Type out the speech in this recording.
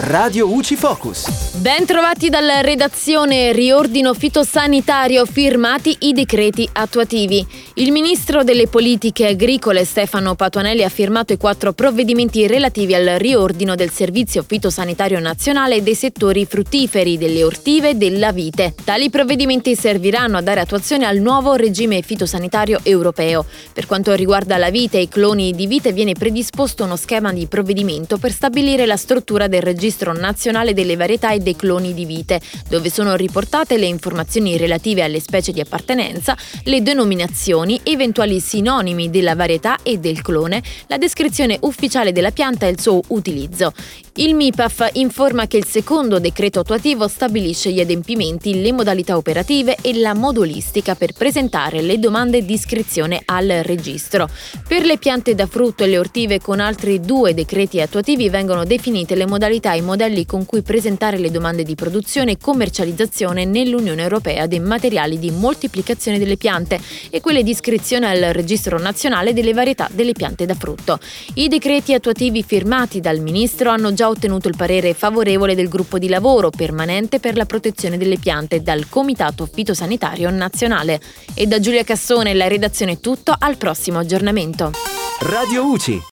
Radio UCI Focus. Ben trovati dalla redazione Riordino fitosanitario firmati i decreti attuativi. Il ministro delle politiche agricole Stefano Patuanelli ha firmato i quattro provvedimenti relativi al riordino del servizio fitosanitario nazionale dei settori fruttiferi, delle ortive e della vite. Tali provvedimenti serviranno a dare attuazione al nuovo regime fitosanitario europeo. Per quanto riguarda la vite e i cloni di vite viene predisposto uno schema di provvedimento per stabilire la struttura del registro nazionale delle varietà e dei cloni di vite, dove sono riportate le informazioni relative alle specie di appartenenza, le denominazioni, eventuali sinonimi della varietà e del clone, la descrizione ufficiale della pianta e il suo utilizzo. Il MIPAF informa che il secondo decreto attuativo stabilisce gli adempimenti, le modalità operative e la modulistica per presentare le domande di iscrizione al registro. Per le piante da frutto e le ortive con altri due decreti attuativi vengono definite le modalità e i modelli con cui presentare le domande di produzione e commercializzazione nell'Unione Europea dei materiali di moltiplicazione delle piante e quelle di iscrizione al registro nazionale delle varietà delle piante da frutto. I decreti attuativi firmati dal Ministro hanno già ottenuto il parere favorevole del gruppo di lavoro permanente per la protezione delle piante dal Comitato Fitosanitario Nazionale. E da Giulia Cassone la redazione è tutto, al prossimo aggiornamento. Radio UCI.